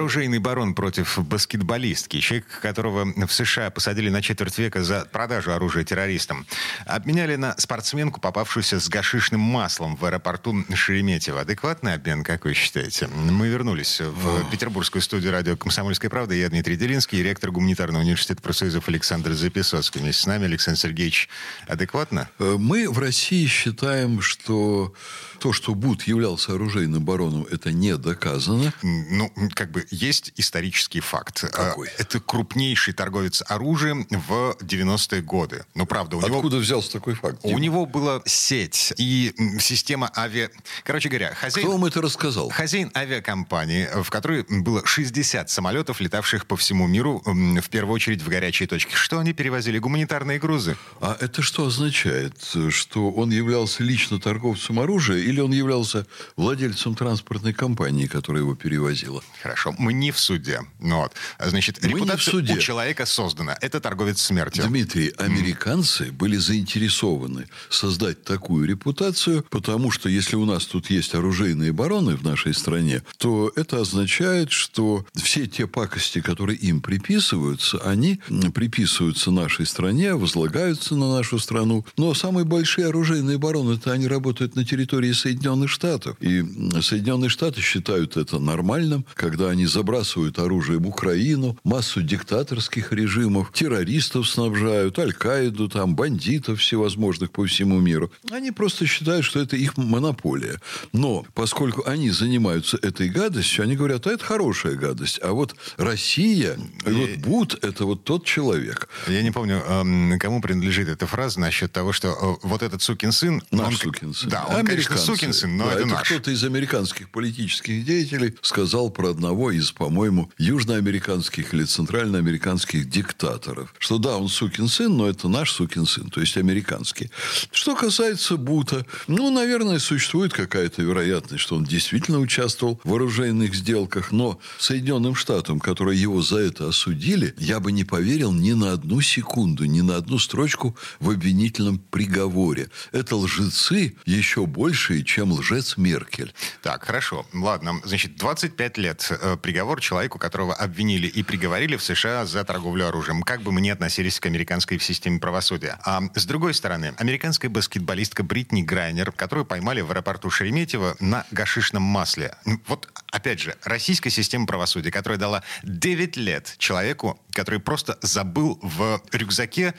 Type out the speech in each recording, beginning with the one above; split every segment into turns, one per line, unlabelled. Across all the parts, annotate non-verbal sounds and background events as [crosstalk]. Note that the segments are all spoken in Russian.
оружейный барон против баскетболистки, человек, которого в США посадили на четверть века за продажу оружия террористам, обменяли на спортсменку, попавшуюся с гашишным маслом в аэропорту Шереметьево. Адекватный обмен, как вы считаете? Мы вернулись в петербургскую студию радио «Комсомольская правда». Я Дмитрий Делинский, ректор гуманитарного университета профсоюзов Александр Записоцкий. Вместе с нами Александр Сергеевич. Адекватно?
Э, мы в России считаем, что то, что Бут являлся оружейным бароном, это не доказано.
Ну, как бы есть исторический факт.
Какой?
А, это крупнейший торговец оружием в 90-е годы. Ну, правда, у
Откуда
него...
взялся такой факт?
У него была сеть и система авиа... Короче говоря, хозяин...
Кто вам это рассказал?
Хозяин авиакомпании, в которой было 60 самолетов, летавших по всему миру, в первую очередь в горячие точки. Что они перевозили? Гуманитарные грузы.
А это что означает? Что он являлся лично торговцем оружия или он являлся владельцем транспортной компании, которая его перевозила?
Хорошо, мы не в суде. Ну, вот. Значит,
Мы
репутация
в суде.
у человека создана. Это торговец смертью.
Дмитрий, американцы были заинтересованы создать такую репутацию, потому что если у нас тут есть оружейные бароны в нашей стране, то это означает, что все те пакости, которые им приписываются, они приписываются нашей стране, возлагаются на нашу страну. Но самые большие оружейные бароны, это они работают на территории Соединенных Штатов. И Соединенные Штаты считают это нормальным, когда они забрасывают оружием Украину, массу диктаторских режимов, террористов снабжают, Аль-Каиду, там, бандитов всевозможных по всему миру. Они просто считают, что это их монополия. Но поскольку они занимаются этой гадостью, они говорят, а это хорошая гадость. А вот Россия, и вот Бут, это вот тот человек.
Я не помню, эм, кому принадлежит эта фраза насчет того, что э, вот этот сукин сын...
Наш
он-
сукин сын.
Да, он, конечно, сукин сын, но
Да,
это, наш.
кто-то из американских политических деятелей сказал про одного из, по-моему, южноамериканских или центральноамериканских диктаторов, что да, он сукин сын, но это наш сукин сын, то есть американский. Что касается Бута, ну, наверное, существует какая-то вероятность, что он действительно участвовал в оружейных сделках, но Соединенным Штатам, которые его за это осудили, я бы не поверил ни на одну секунду, ни на одну строчку в обвинительном приговоре. Это лжецы еще большие, чем лжец Меркель.
Так, хорошо. Ладно. Значит, 25 лет э, приговор человеку, которого обвинили и приговорили в США за торговлю оружием. Как бы мы ни относились к американской системе правосудия. А с другой стороны, американская баскетболистка Бритни Грайнер, которую поймали в аэропорту Шереметьево на гашишном масле. Вот, опять же, российская система правосудия, которая дала 9 лет человеку, который просто забыл в рюкзаке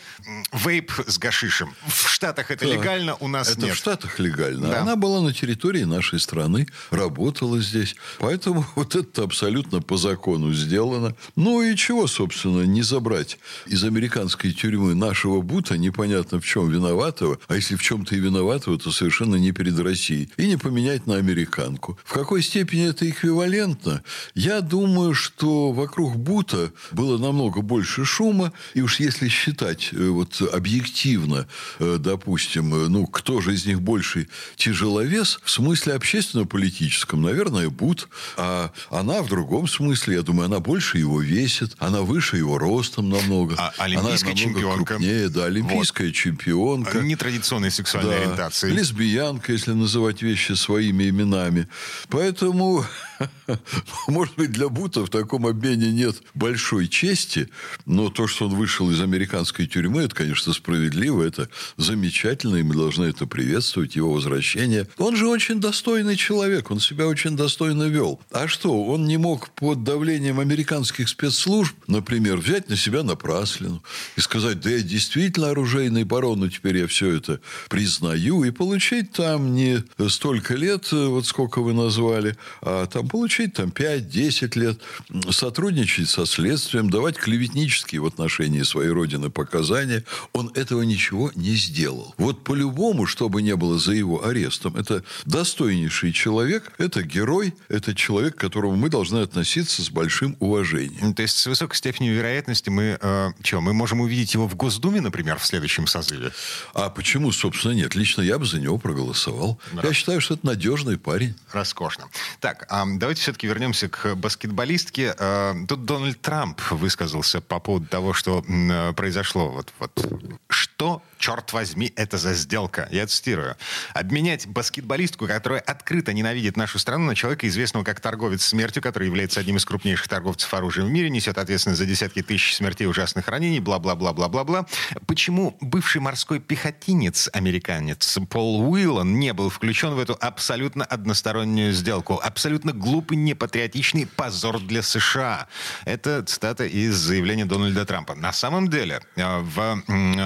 вейп с гашишем. В Штатах это
Так.
легально, у нас
Это
нет.
в Штатах легально.
Да.
Она была на территории нашей страны, работала здесь. Поэтому [laughs] вот это абсолютно по закону сделано. Ну и чего, собственно, не забрать из американской тюрьмы нашего Бута, непонятно в чем виноватого, а если в чем-то и виноватого, то совершенно не перед Россией, и не поменять на американку. В какой степени это эквивалентно? Я думаю, что вокруг Бута было намного больше шума, и уж если считать э, вот объективно, э, допустим, э, ну, кто же из них больше тяжеловес, в смысле общественно-политическом, наверное, Бут, а она в другом смысле, я думаю, она больше его весит, она выше его ростом намного.
А олимпийская
она намного
чемпионка.
крупнее, да, олимпийская чемпионка.
Нетрадиционной сексуальной
Да.
ориентации.
Лесбиянка, если называть вещи своими именами. Поэтому, может быть, для Бута в таком обмене нет большой чести, но то, что он вышел из американской тюрьмы, это, конечно, справедливо, это замечательно, и мы должны это приветствовать, его возвращение. Он же очень достойный человек, он себя очень достойно вел. А что, он не мог под давлением американских спецслужб, например, взять на себя напраслину и сказать, да я действительно оружейный барон, но теперь я все это признаю, и получить там не столько лет, э, вот сколько вы назвали, а там получить там 5-10 лет, сотрудничать со следствием, давать клеветнические в отношении своей родины показания. Он этого ничего не сделал. Вот по-любому, что бы ни было за его арестом, это достойнейший человек, это герой, это человек, к которому мы должны относиться с большим уважением.
То есть с высокой степенью вероятности мы, э, что, мы можем увидеть его в Госдуме, например, в следующем созыве?
А почему, собственно, нет? Лично я бы за него проголосовал. Да. Я считаю, что это надежный парень.
Роскошно. Так, а давайте все-таки вернемся к баскетболистке. А, тут Дональд Трамп высказался по поводу того, что произошло. Вот, вот. Что черт возьми, это за сделка? Я цитирую. Обменять баскетболистку, которая открыто ненавидит нашу страну, на человека, известного как торговец смертью, который является одним из крупнейших торговцев оружием в мире, несет ответственность за десятки тысяч смертей ужасных ранений, бла-бла-бла-бла-бла-бла. Почему бывший морской пехотинец, американец Пол Уиллан не был включен в эту абсолютно одностороннюю сделку? Абсолютно глупый, непатриотичный позор для США. Это цитата из заявления Дональда Трампа. На самом деле, э, в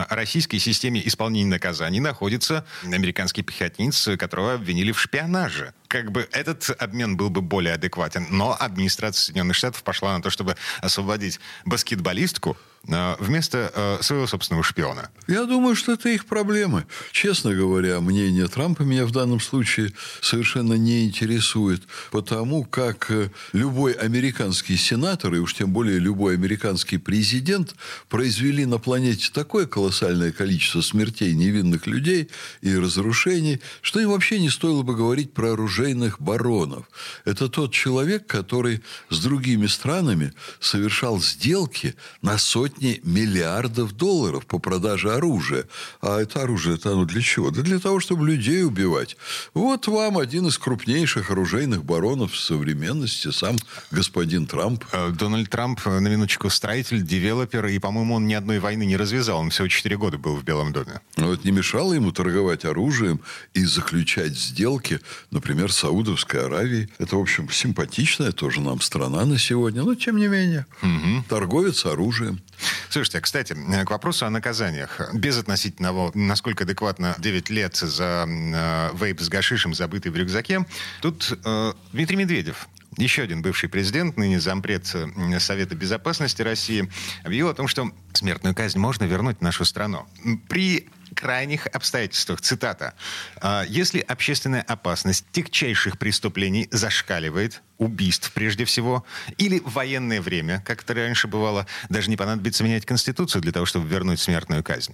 российской системе исполнения наказаний находится американский пехотинец, которого обвинили в шпионаже. Как бы этот обмен был бы более адекватен. Но администрация Соединенных Штатов пошла на то, чтобы освободить баскетболистку, Э, вместо э, своего собственного шпиона?
Я думаю, что это их проблемы. Честно говоря, мнение Трампа меня в данном случае совершенно не интересует, потому как э, любой американский сенатор, и уж тем более любой американский президент, произвели на планете такое колоссальное количество смертей невинных людей и разрушений, что им вообще не стоило бы говорить про оружейных баронов. Это тот человек, который с другими странами совершал сделки на сотни миллиардов долларов по продаже оружия. А это оружие, это оно для чего? Да для того, чтобы людей убивать. Вот вам один из крупнейших оружейных баронов в современности, сам господин Трамп.
Э, Дональд Трамп, э, на минуточку, строитель, девелопер, и, по-моему, он ни одной войны не развязал. Он всего 4 года был в Белом доме.
Но это не мешало ему торговать оружием и заключать сделки, например, с Саудовской Аравией. Это, в общем, симпатичная тоже нам страна на сегодня, но тем не менее. Угу. Торговец оружием.
Слушайте, а, кстати, к вопросу о наказаниях. Без относительного, насколько адекватно 9 лет за э, вейп с гашишем, забытый в рюкзаке, тут э, Дмитрий Медведев еще один бывший президент, ныне зампред э, Совета Безопасности России, объявил о том, что смертную казнь можно вернуть в нашу страну. При крайних обстоятельствах. Цитата. «А, «Если общественная опасность тягчайших преступлений зашкаливает, убийств прежде всего, или военное время, как это раньше бывало, даже не понадобится менять Конституцию для того, чтобы вернуть смертную казнь.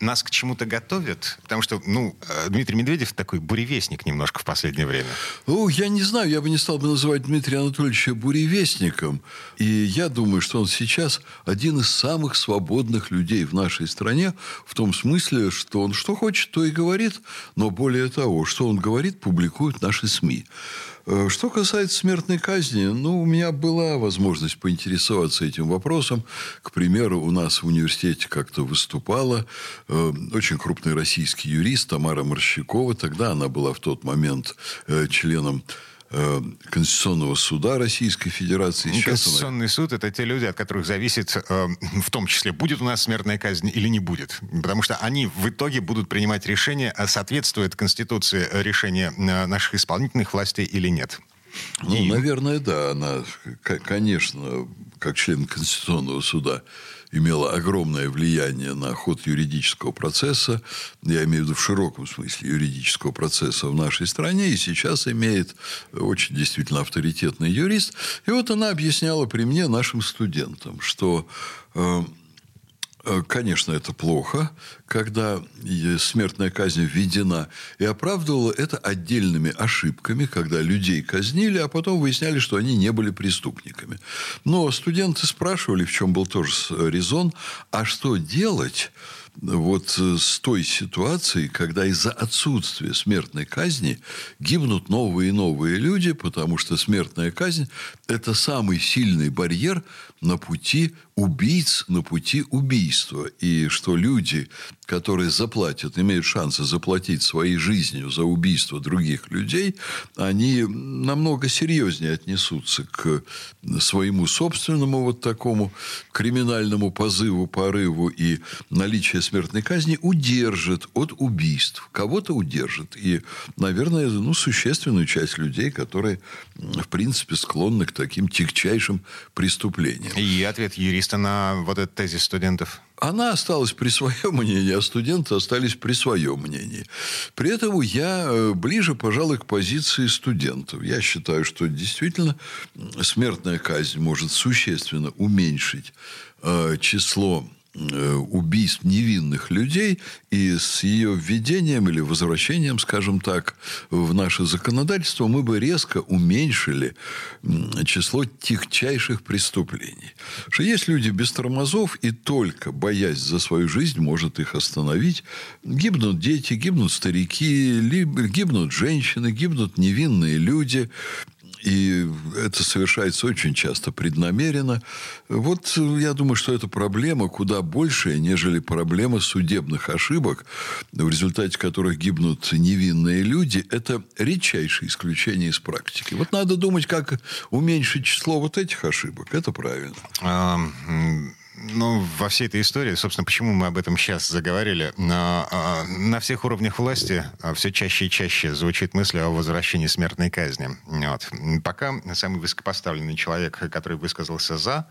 Нас к чему-то готовят, потому что, ну, э, Дмитрий Медведев такой буревестник немножко в последнее время.
Ну, я не знаю, я бы не стал бы называть Дмитрия Анатольевича буревестником. И я думаю, что он сейчас один из самых свободных людей в нашей стране, в том смысле, что он что хочет, то и говорит, но более того, что он говорит, публикуют наши СМИ. Э, что касается смертной казни, ну, у меня была возможность поинтересоваться этим вопросом. К примеру, у нас в университете как-то выступала э, очень крупный российский юрист Тамара Морщикова. Тогда она была в тот момент э, членом Конституционного суда Российской Федерации.
Сейчас Конституционный она... суд – это те люди, от которых зависит, э, [laughs] в том числе, будет у нас смертная казнь или не будет. Потому что они в итоге будут принимать решение, а соответствует Конституции решение э, наших исполнительных властей или нет.
Ну, И... наверное, да. Она, конечно, как член Конституционного суда имела огромное влияние на ход юридического процесса, я имею в виду в широком смысле юридического процесса в нашей стране, и сейчас имеет очень действительно авторитетный юрист. И вот она объясняла при мне нашим студентам, что э, конечно, это плохо, когда смертная казнь введена, и оправдывала это отдельными ошибками, когда людей казнили, а потом выясняли, что они не были преступниками. Но студенты спрашивали, в чем был тоже резон, а что делать, вот э, с той ситуацией, когда из-за отсутствия смертной казни гибнут новые и новые люди, потому что смертная казнь – это самый сильный барьер на пути убийц, на пути убийства. И что люди, которые заплатят, имеют шансы заплатить своей жизнью за убийство других людей, они намного серьезнее отнесутся к своему собственному вот такому криминальному позыву, порыву и наличие смертной казни удержит от убийств. Кого-то удержит. И, наверное, ну, существенную часть людей, которые, в принципе, склонны к таким тягчайшим преступлениям.
И ответ юриста на вот этот тезис студентов?
Она осталась при своем мнении, а студенты остались при своем мнении. При этом я э, ближе, пожалуй, к позиции студентов. Я считаю, что действительно смертная казнь может существенно уменьшить э, число убийств невинных людей, и с ее введением или возвращением, скажем так, в наше законодательство мы бы резко уменьшили число тягчайших преступлений. Что есть люди без тормозов, и только боясь за свою жизнь может их остановить. Гибнут дети, гибнут старики, гибнут женщины, гибнут невинные люди. И это совершается очень часто преднамеренно. Вот я думаю, что эта проблема куда большая, нежели проблема судебных ошибок, в результате которых гибнут невинные люди. Это редчайшее исключение из практики. Вот надо думать, как уменьшить число вот этих ошибок. Это правильно.
Ну, во всей этой истории, собственно, почему мы об этом сейчас заговорили, на, а, на всех уровнях власти а, все чаще и чаще звучит мысль о возвращении смертной казни. Вот. Пока самый высокопоставленный человек, который высказался за,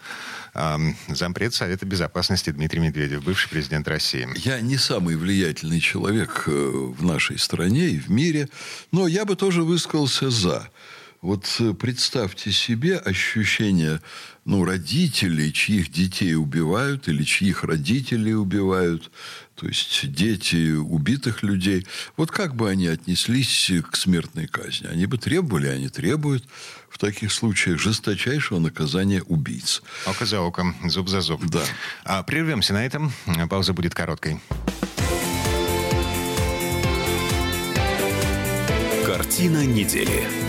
зампред Совета Безопасности Дмитрий Медведев, бывший президент России.
Я не самый влиятельный человек э, в нашей стране и в мире, но я бы тоже высказался за. Вот э, представьте себе ощущение ну, родителей, чьих детей убивают или чьих родителей убивают, то есть дети убитых людей. Вот как бы они отнеслись к смертной казни? Они бы требовали, они требуют в таких случаях жесточайшего наказания убийц.
Око за око, зуб за зуб.
Да.
А, прервемся на этом. Пауза будет короткой.
Картина недели.